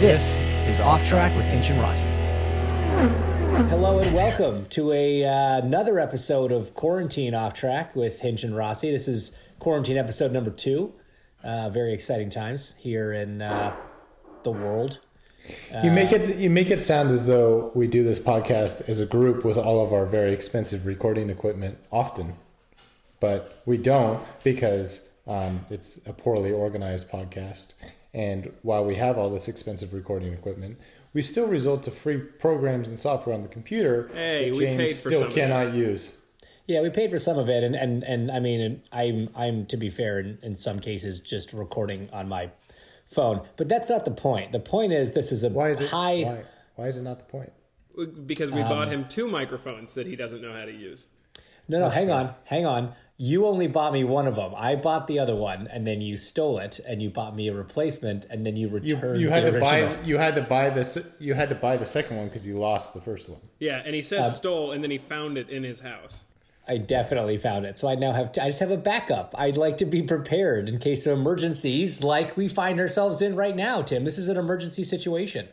This is Off Track with Hinch and Rossi. Hello and welcome to a uh, another episode of Quarantine Off Track with Hinch and Rossi. This is quarantine episode number two. Uh, very exciting times here in uh, the world. You make it you make it sound as though we do this podcast as a group with all of our very expensive recording equipment often, but we don't because um, it's a poorly organized podcast. And while we have all this expensive recording equipment, we still result to free programs and software on the computer Hey, that we James paid for still cannot use. Yeah, we paid for some of it, and and, and I mean, I'm I'm to be fair, in, in some cases, just recording on my phone. But that's not the point. The point is, this is a Why is it high. why, why is it not the point? because we Um, bought him two microphones that he doesn't know how to use. No, no, hang on, hang on. You only bought me one of them. I bought the other one, and then you stole it, and you bought me a replacement, and then you You, returned. you had the to original. buy you had to buy this you had to buy the second one because you lost the first one. Yeah, and he said Uh, stole, and then he found it in his house. I definitely found it. So I now have. To, I just have a backup. I'd like to be prepared in case of emergencies, like we find ourselves in right now. Tim, this is an emergency situation.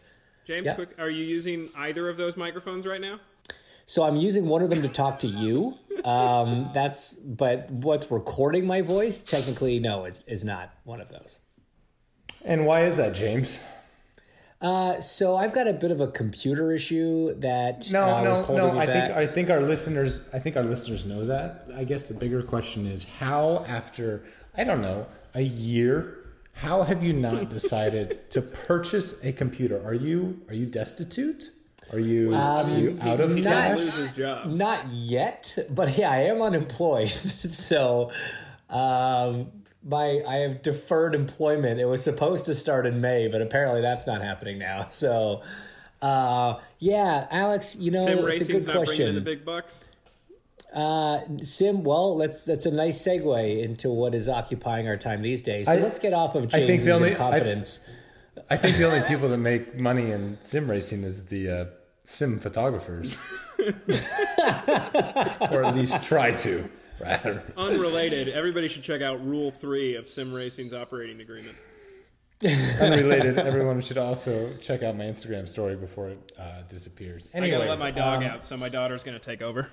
James, Yeah. quick, are you using either of those microphones right now? So I'm using one of them to talk to you. Um, that's but what's recording my voice technically no is is not one of those. And why is that, James? Uh, so I've got a bit of a computer issue that No, uh, was no, holding no. I back. think I think our listeners I think our listeners know that. I guess the bigger question is how after I don't know a year, how have you not decided to purchase a computer? Are you are you destitute? Are you, are you out of He not- cash? lose his job. Not yet, but yeah, I am unemployed. so um, my I have deferred employment. It was supposed to start in May, but apparently that's not happening now. So uh, yeah, Alex, you know Sim it's a racing's good not bringing in the question. big bucks. Uh, Sim, well, let's that's a nice segue into what is occupying our time these days. So I- let's get off of I think James's the I- incompetence. I think the only people that make money in sim racing is the uh, sim photographers, or at least try to, rather. Unrelated, everybody should check out Rule 3 of Sim Racing's operating agreement. Unrelated, everyone should also check out my Instagram story before it uh, disappears. I gotta let my dog um, out, so my daughter's gonna take over.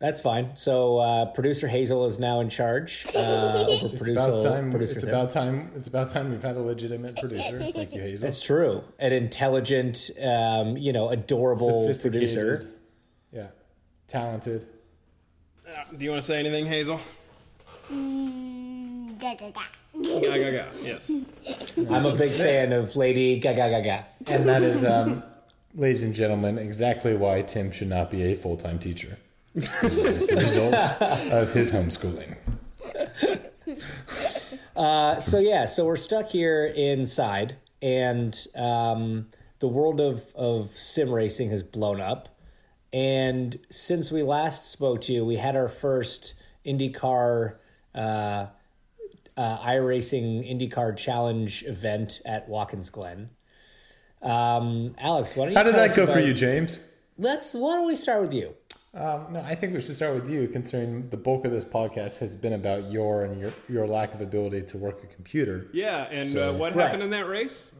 That's fine. So uh, producer Hazel is now in charge uh, over It's producer about time. producer It's Tim. about time. It's about time we've had a legitimate producer. Thank you, Hazel. It's true. An intelligent, um, you know, adorable Sophisticated. producer. Yeah, talented. Uh, do you want to say anything, Hazel? Gaga. Ga, ga, ga. Yes. I'm a big fan of Lady Gaga Gaga. And that is, um, ladies and gentlemen, exactly why Tim should not be a full time teacher. The results of his homeschooling. Uh, so yeah, so we're stuck here inside, and um, the world of of sim racing has blown up. And since we last spoke to you, we had our first IndyCar, uh, uh, iRacing IndyCar Challenge event at Watkins Glen. Um, Alex, why don't you? How did that go for you, James? Let's. Why don't we start with you? Um, no, I think we should start with you, considering the bulk of this podcast has been about your and your, your lack of ability to work a computer. Yeah, and So- uh, what Right. happened in that race?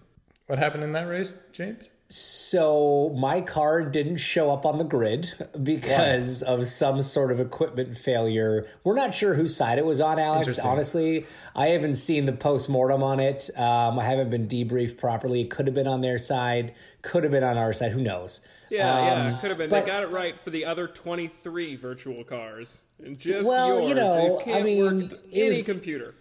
What happened in that race, James? So my car didn't show up on the grid because of some sort of equipment failure. We're not sure whose side it was on, Alex. Honestly, I haven't seen the post mortem on it. Um, I haven't been debriefed properly. It could have been on their side. Could have been on our side. Who knows? Yeah, Um, yeah, it could have been. but- they got it right for the other 23 virtual cars. And just Well, yours. you know, I mean, work any was- computer.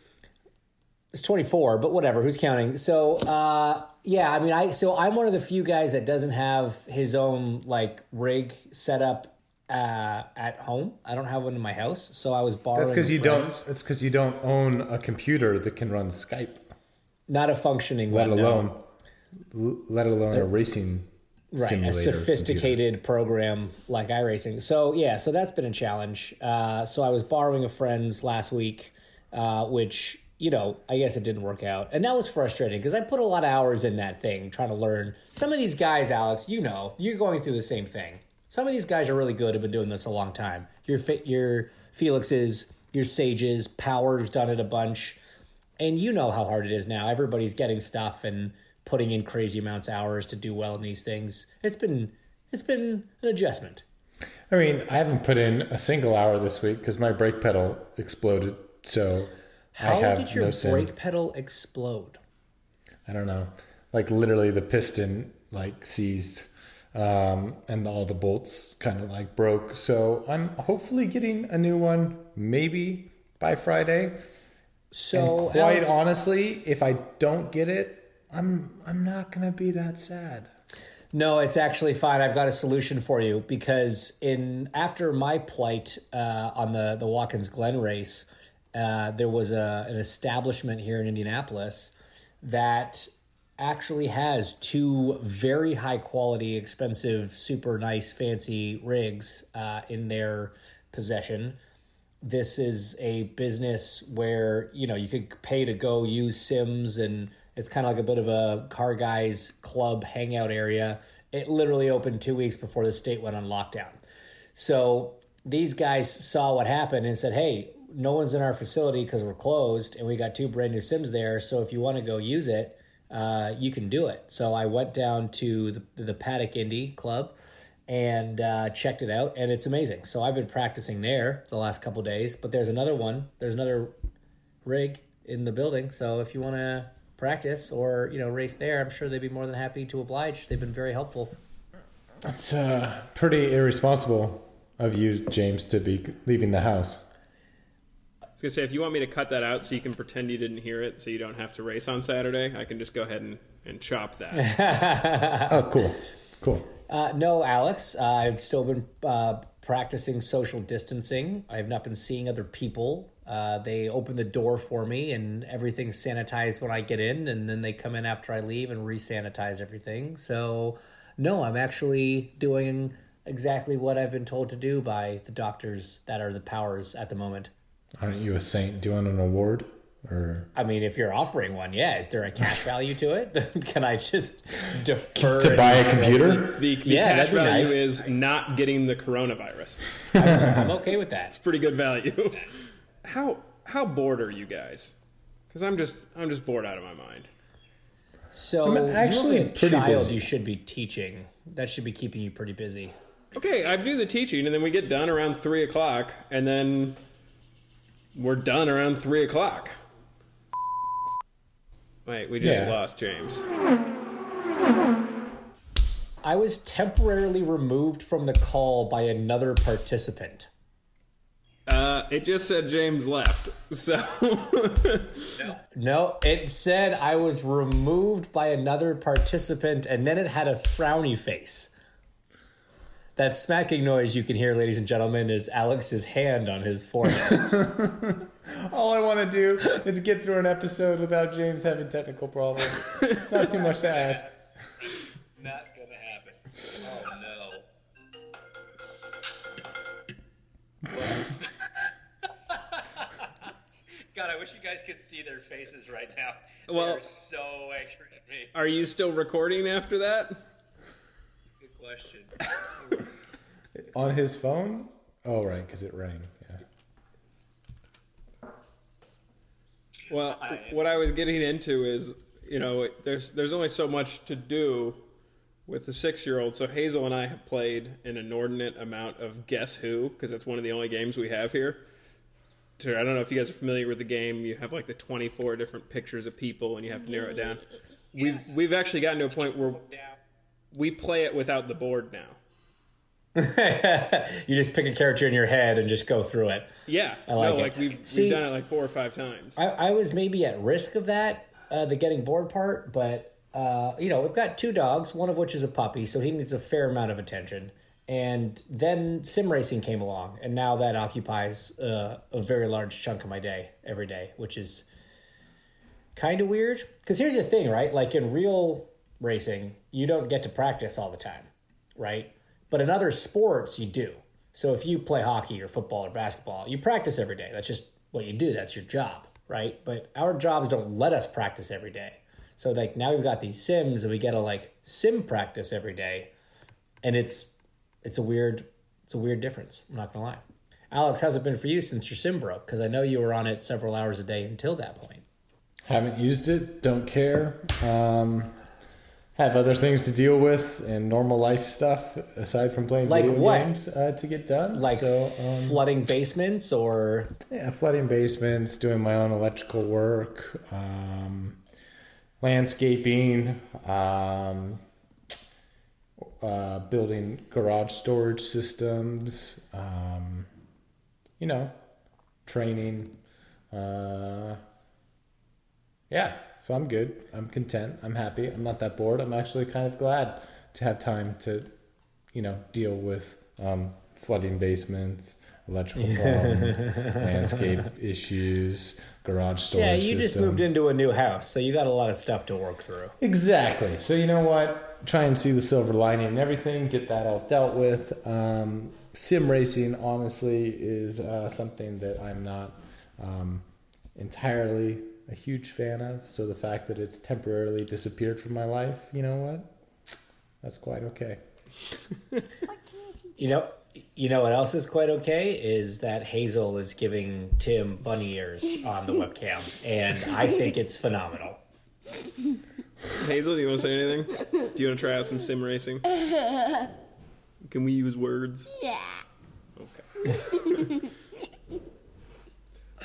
It's 24, but whatever. Who's counting? So, uh, yeah, I mean, I so I'm one of the few guys that doesn't have his own like rig set up uh, at home. I don't have one in my house, so I was borrowing. That's because you friend's. don't. It's because you don't own a computer that can run Skype, Not a functioning let one, alone, l- let alone a racing right, a simulator. computer. sophisticated program like iRacing. So yeah, so that's been a challenge. Uh, so I was borrowing a friend's last week, uh, which you know I guess it didn't work out, and that was frustrating because I put a lot of hours in that thing trying to learn. Some of these guys, Alex, you know, you're going through the same thing. Some of these guys are really good. Have been doing this a long time. Your your Felixes, your Sages, Powers done it a bunch and you know how hard it is now. Everybody's getting stuff and putting in crazy amounts of hours to do well in these things. It's been it's been an adjustment. I mean, I haven't put in a single hour this week because my brake pedal exploded. So How did your no brake pedal explode? I don't know. Like literally, the piston like seized, um, and all the bolts kind of like broke. So I'm hopefully getting a new one, maybe by Friday. So and quite Alex, honestly, if I don't get it, I'm I'm not gonna be that sad. no, it's actually fine. I've got a solution for you because in after my plight uh, on the the Watkins Glen race, uh, there was a an establishment here in Indianapolis that actually has two very high quality, expensive, super nice, fancy rigs uh, in their possession. This is a business where you know you could pay to go use Sims, and it's kind of like a bit of a car guys club hangout area. It literally opened two weeks before the state went on lockdown. So these guys saw what happened and said, "Hey, no one's in our facility because we're closed, and we got two brand new Sims there. So if you want to go use it, uh, you can do it." So I went down to the the Paddock Indy Club and uh, checked it out, and it's amazing. So I've been practicing there the last couple days, but there's another one. There's another rig in the building. So if you want to practice or you know race there, I'm sure they'd be more than happy to oblige. They've been very helpful. It's uh, pretty irresponsible of you, James, to be leaving the house. I was gonna say if you want me to cut that out so you can pretend you didn't hear it, so you don't have to race on Saturday, I can just go ahead and, and chop that. Oh, cool, cool. Uh, no, Alex. Uh, I've still been uh, practicing social distancing. I have not been seeing other people. Uh, they open the door for me, and everything's sanitized when I get in, and then they come in after I leave and re-sanitize everything. So, no, I'm actually doing exactly what I've been told to do by the doctors that are the powers at the moment. Aren't you a saint? Do you want an award? Or I mean, if you're offering one, yeah, is there a cash value to it? Can I just defer to buy a computer? The, the Yeah, cash value nice. is not getting the coronavirus. I'm okay with that. It's pretty good value. how how bored are you guys? Because I'm just I'm just bored out of my mind. So I'm actually you have a child busy. you should be teaching. That should be keeping you pretty busy. Okay, I do the teaching, and then we get done around three o'clock, and then we're done around three o'clock. Wait, we just Yeah. lost James. I was temporarily removed from the call by another participant. Uh, it just said James left, so No, it said I was removed by another participant, and then it had a frowny face. That smacking noise you can hear, ladies and gentlemen, is Alex's hand on his forehead. All I want to do is get through an episode without James having technical problems. It's not too much to ask. Not gonna happen. Oh no. God, I wish you guys could see their faces right now. Well- They're so angry at me. are you still recording after that? Good question. On his phone? Oh, right, because it rang. Yeah. Well, what I was getting into is, you know, there's there's only so much to do with the six year old. So Hazel and I have played an inordinate amount of Guess Who because that's one of the only games we have here. So I don't know if you guys are familiar with the game. You have like the 24 different pictures of people, and you have to narrow it down. We've we've actually gotten to a point where Down. We play it without the board now. you just pick a character in your head and just go through it. Yeah, I like no, it. like we've, See- we've done it like four or five times. I, I was maybe at risk of that, uh, the getting bored part, but uh, you know, we've got two dogs, one of which is a puppy, so he needs a fair amount of attention. And then sim racing came along, and now that occupies uh, a very large chunk of my day every day, which is kind of weird. Because here's the thing, right? Like in real racing, you don't get to practice all the time, right? But in other sports, you do. So if you play hockey or football or basketball, you practice every day. That's just what you do. That's your job, right? But our jobs don't let us practice every day. So like now we've got these sims and we get to like sim practice every day, and it's it's a weird it's a weird difference. I'm not gonna lie. Alex, how's it been for you since your sim broke? Because I know you were on it several hours a day until that point. Haven't used it. Don't care. Um, have other things to deal with and normal life stuff aside from playing Like video what? games uh, to get done. Like so, um, flooding basements or yeah, flooding basements, doing my own electrical work, um, landscaping, um, uh, building garage storage systems. Um, you know, training. Uh, yeah, so I'm good. I'm content. I'm happy. I'm not that bored. I'm actually kind of glad to have time to, you know, deal with um, flooding basements, electrical problems, landscape issues, garage storage. yeah, you just moved into a new house, so you got a lot of stuff to work through. Exactly. So you know what? Try and see the silver lining and everything. Get that all dealt with. Um, sim racing, honestly, is uh, something that I'm not um, entirely a huge fan of. So the fact that it's temporarily disappeared from my life, you know what? That's quite okay. You know, you know what else is quite okay is that Hazel is giving Tim bunny ears on the webcam, and I think it's phenomenal. Hazel, do you want to say anything? Do you want to try out some sim racing? Can we use words? Yeah. Okay.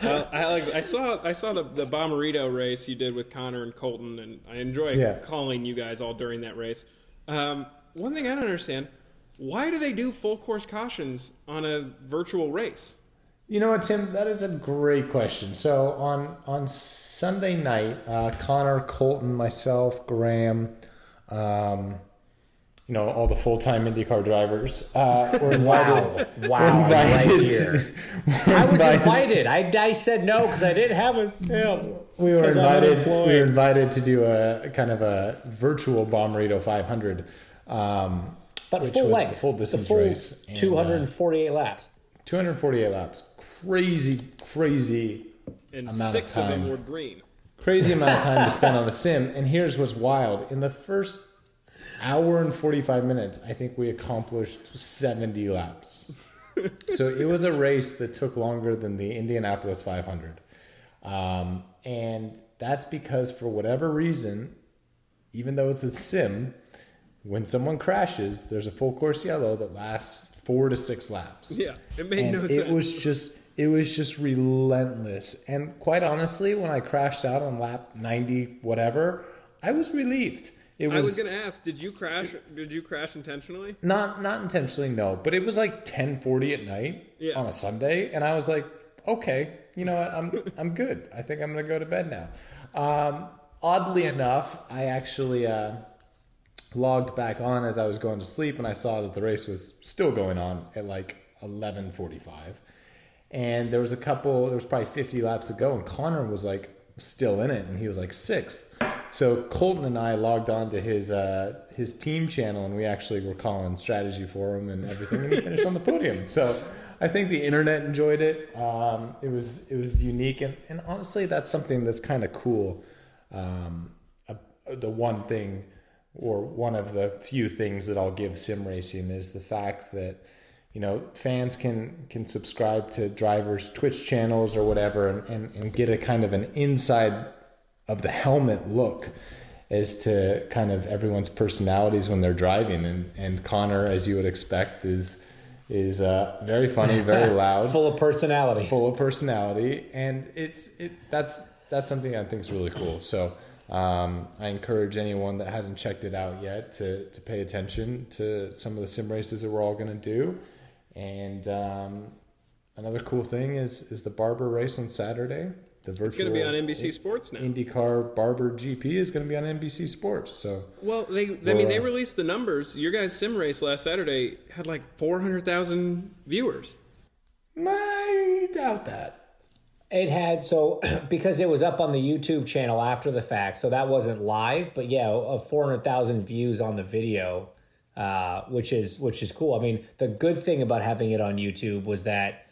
Uh, I like. I saw. I saw the the Bommarito race you did with Connor and Colton, and I enjoy Yeah. calling you guys all during that race. Um, one thing I don't understand: why do they do full course cautions on a virtual race? You know what, Tim? That is a great question. So on on Sunday night, uh, Connor, Colton, myself, Graham, um, you know, all the full time IndyCar drivers uh, were invited. Wow, wow, were right invited here. were I was invited. I, I said no because I didn't have a sim. We were 'Cause I'm invited. We were invited to do a kind of a virtual Bommarito 500, um, But which full was length, the full distance full race. And, uh, 248 laps. 248 laps. Crazy, crazy And Amount of six of, them time. were green. crazy amount of time to spend on a sim. And here's what's wild: in the first hour and 45 minutes, I think we accomplished 70 laps. so it was a race that took longer than the Indianapolis 500, um, and that's because for whatever reason, even though it's a sim, when someone crashes, there's a full course yellow that lasts four to six laps. Yeah, it made and no it sense. was just it was just relentless. And quite honestly, when I crashed out on lap 90 whatever, I was relieved. It was, I was going to ask: Did you crash? Did you crash intentionally? not not intentionally no, but it was like 10:40 at night Yeah. on a Sunday and I was like, okay, you know what? I'm I'm good. I think I'm going to go to bed now. Um, oddly enough, I actually uh, logged back on as I was going to sleep and I saw that the race was still going on at like 11:45. And there was a couple there was probably 50 laps to go and Connor was like still in it and he was like 6th. So Colton and I logged on to his uh, his team channel and we actually were calling strategy for him and everything and he finished on the podium. So I think the internet enjoyed it. Um, it was it was unique and, and honestly that's something that's kind of cool. Um, uh, the one thing or one of the few things that I'll give sim racing is the fact that you know fans can can subscribe to drivers Twitch channels or whatever and, and, and get a kind of an inside of the helmet look as to kind of everyone's personalities when they're driving and and Connor as you would expect is is uh, very funny very loud Full of personality. full of personality, and it's it that's that's something I think is really cool. So Um, I encourage anyone that hasn't checked it out yet to, to pay attention to some of the sim races that we're all going to do. And um, another cool thing is is the Barber race on Saturday. The virtual It's going to be on NBC Sports now. IndyCar Barber GP is going to be on NBC Sports. So Well, they, I mean, they uh, released the numbers. Your guys' sim race last Saturday had like 400,000 viewers. I doubt that. It had so because it was up on the YouTube channel after the fact, so that wasn't live. But yeah, of four hundred thousand views on the video, uh, which is which is cool. I mean, the good thing about having it on YouTube was that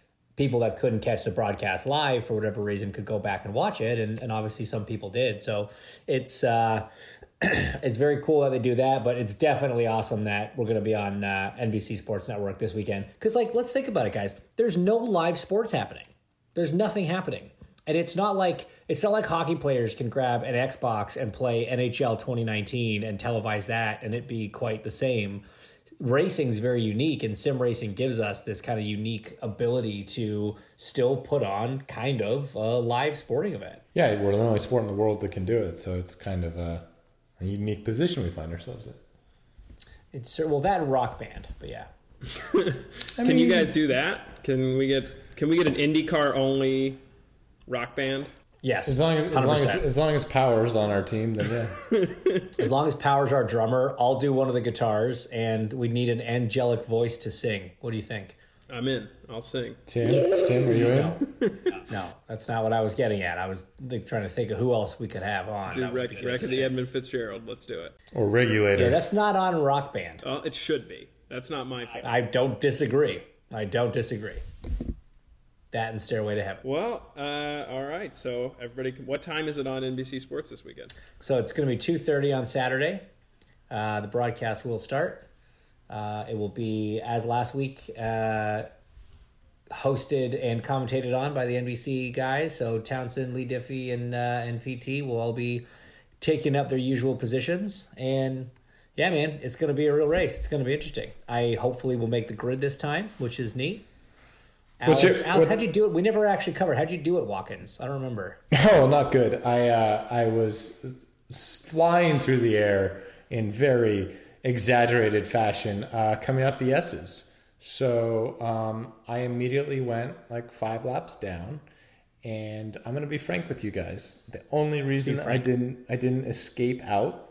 people that couldn't catch the broadcast live for whatever reason could go back and watch it, and, and obviously some people did. So it's uh, it's very cool that they do that, but it's definitely awesome that we're going to be on uh, NBC Sports Network this weekend. Because like, let's think about it, guys. There's no live sports happening. There's nothing happening. And it's not like it's not like hockey players can grab an Xbox and play NHL 2019 and televise that and it be quite the same. Racing's very unique and sim racing gives us this kind of unique ability to still put on kind of a live sporting event. Yeah, we're the only sport in the world that can do it, so it's kind of a, a unique position we find ourselves in. It's well that rock band, but yeah. Can you guys do that? Can we get can we get an IndyCar only rock band? Yes. As long as, as, long as, 100%. as long as Power's on our team, then yeah. As long as Power's our drummer, I'll do one of the guitars, and we need an angelic voice to sing. What do you think? I'm in. I'll sing. Tim, Tim, are you in? No, no, that's not what I was getting at. I was like, trying to think of who else we could have on. Do that would Wreck, Wreck the. Edmund Fitzgerald. Let's do it. Or regulators? Yeah, that's not on Rock Band. Oh, it should be. That's not my fault. I don't disagree. I don't disagree. That and Stairway to Heaven. Well, uh, all right. So everybody, can, what time is it on NBC Sports this weekend? So it's going to be two thirty on Saturday. Uh, the broadcast will start. Uh, it will be as last week, uh, hosted and commentated on by the NBC guys. So Townsend, Leigh Diffey, and uh, and PT will all be taking up their usual positions. And yeah, man, it's going to be a real race. It's going to be interesting. I hopefully will make the grid this time, which is neat. Alex, your- Alex, what- how'd you do it? We never actually covered. How'd you do it, Watkins? I don't remember. Oh, not good. I uh, I was flying through the air in very exaggerated fashion, uh, coming up the S's. So um, I immediately went like five laps down, and I'm gonna be frank with you guys. The only reason I didn't I didn't escape out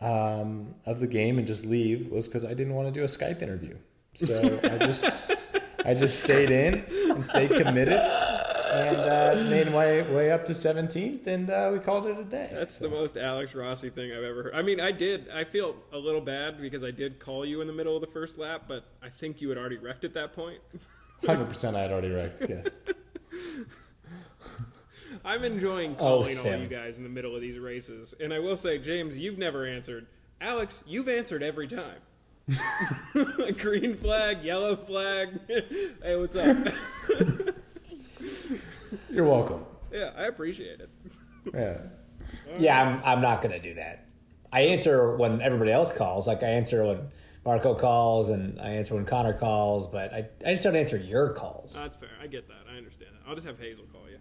um, of the game and just leave was because I didn't want to do a Skype interview. So I just I just stayed in and stayed committed and uh, made my way up to 17th, and uh, we called it a day. That's the most Alex Rossi thing I've ever heard. I mean, I did. I feel a little bad because I did call you in the middle of the first lap, but I think you had already wrecked at that point. 100% I had already wrecked, yes. I'm enjoying Oh, calling all you guys in the middle of these races, and I will say, James, you've never answered. Alex, you've answered every time. Green flag, yellow flag. hey, what's up? You're welcome. yeah, I appreciate it. Yeah. Yeah, I'm, I'm not going to do that. I answer when everybody else calls. Like, I answer when Marco calls and I answer when Connor calls, but I, I just don't answer your calls. That's fair. I get that. I understand that. I'll just have Hazel call you.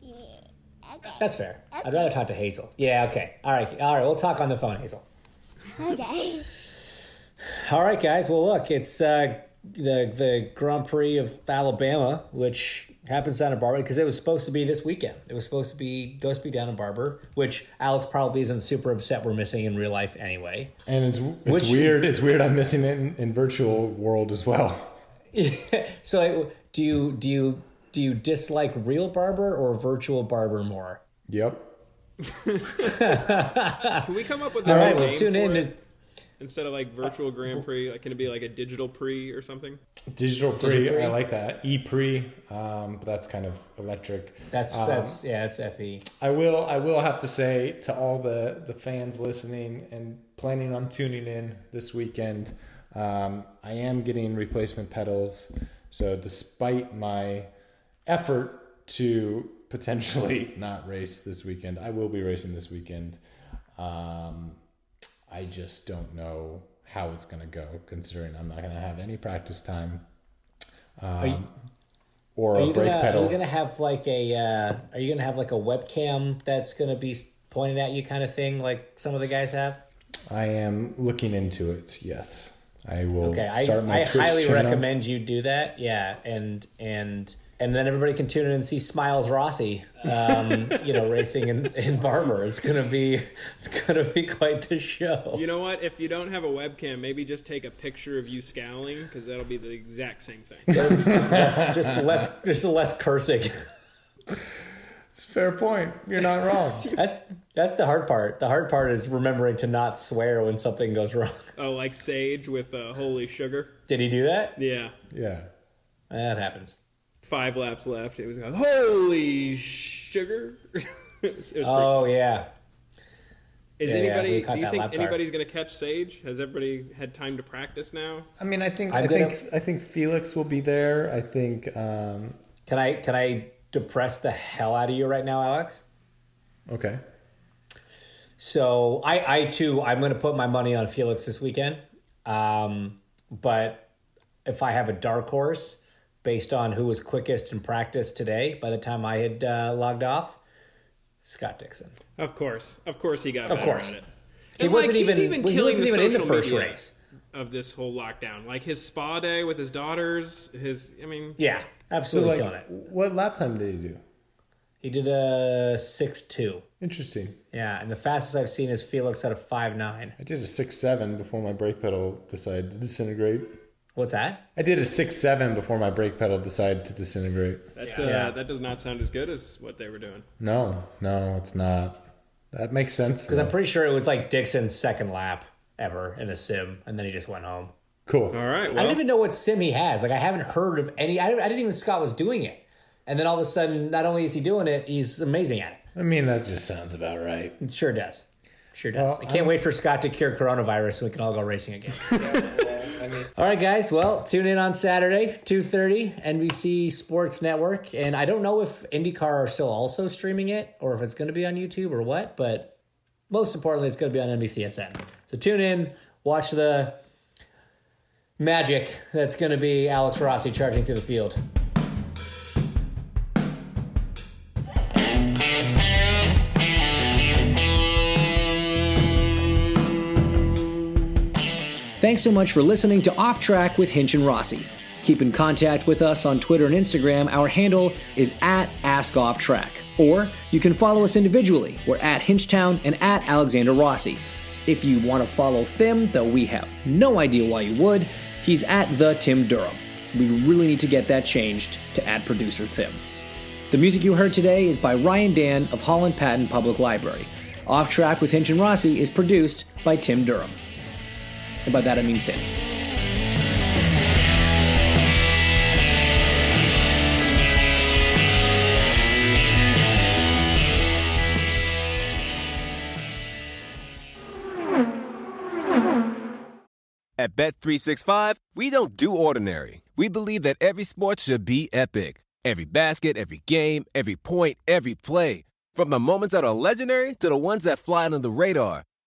Yeah, okay. That's fair. I'd rather talk to Hazel. Yeah, okay. All right. All right. We'll talk on the phone, Hazel. Okay. All right, guys. Well, look, it's uh, the the Grand Prix of Alabama, which happens down in Barber because it was supposed to be this weekend. It was supposed to be supposed to be down in Barber, which Alex probably isn't super upset we're missing in real life anyway. And it's, it's Which- weird. It's weird I'm missing it in, in virtual world as well. so, do you do you do you dislike real Barber or virtual Barber more? Yep. Can we come up with All a right. new Well, tune for in. it? To, instead of like virtual Grand Prix? Like, can it be like a digital Prix or something? Digital pre, Digital pre. I like that. E pre, um, but that's kind of electric. that's Um, that's yeah, that's E. FE. I will I will have to say to all the, the fans listening and planning on tuning in this weekend, um, I am getting replacement pedals. So despite my effort to potentially not race this weekend, I will be racing this weekend. Um, I just don't know how it's going to go, considering I'm not going to have any practice time. Um, you- or a brake gonna pedal. are you gonna have like a uh, are you gonna have like a webcam that's gonna be s- pointed at you kind of thing, like some of the guys have? I am looking into it. Yes, I will. Okay, I, start my I highly channel. recommend you do that. Yeah, and and and then everybody can tune in and see Smiles Rossi, um, you know, racing in, in Barber. It's gonna be it's gonna be quite the show. You know what? If you don't have a webcam, maybe just take a picture of you scowling because that'll be the exact same thing. It's just, just, just less just less cursing. It's a fair point. You're not wrong. That's that's the hard part. The hard part is remembering to not swear when something goes wrong. Oh, like Sage with uh, Holy Sugar. Did he do that? Yeah. yeah. That happens. Five laps left. It was like, Holy Sugar. it was, it was Oh yeah. Is Yeah, yeah, anybody? we caught do you think anybody's going to catch Sage? Has everybody had time to practice now? I mean, I think I'm I gonna- think I think Felix will be there. I think. Um, Can I can I depress the hell out of you right now, Alex? okay. So I, I too, I'm going to put my money on Felix this weekend. Um, but if I have a dark horse based on who was quickest in practice today, by the time I had uh, logged off, Scott Dixon. Of course, of course, he got. Of course. at it. He And, wasn't like, he's even- he killing wasn't even in the first race. of this whole lockdown. Like his spa day with his daughters. His, I mean, Yeah, So, absolutely like, killing it. what lap time did he do? He did a six two. Interesting. Yeah, and the fastest I've seen is Felix at a five nine. I did a six seven before my brake pedal decided to disintegrate. What's that? I did a six seven before my brake pedal decided to disintegrate. that uh, Yeah. that does not sound as good as what they were doing. No, no, it's not. That makes sense. Because I'm though. pretty sure it was like Dixon's second lap ever in a sim, and then he just went home. cool. All right. I Well, don't even know what sim he has. Like I haven't heard of any. I, I didn't even Scott was doing it, and then all of a sudden, not only is he doing it, he's amazing at it. I mean, that just sounds about right. It sure does. Sure does. Well, I can't wait for Scott to cure coronavirus so we can all go racing again. all right, guys. Well, tune in on Saturday, two thirty, NBC Sports Network, and I don't know if IndyCar are still also streaming it or if it's going to be on YouTube or what, but most importantly, it's going to be on NBCSN. So tune in, watch the magic that's going to be Alex Rossi charging through the field. Thanks so much for listening to Off Track with Hinch and Rossi. Keep in contact with us on Twitter and Instagram. Our handle is at AskOffTrack. Or you can follow us individually. We're at Hinchtown and at Alexander Rossi. If you want to follow Thim, though we have no idea why you would, he's at the Tim Durham. We really need to get that changed to at producer Thim. The music you heard today is by Ryan Dan of Holland Patton Public Library. Off Track with Hinch and Rossi is produced by Tim Durham. And by that I mean Finn. At Bet365, we don't do ordinary. We believe that every sport should be epic. Every basket, every game, every point, every play. From the moments that are legendary to the ones that fly under the radar.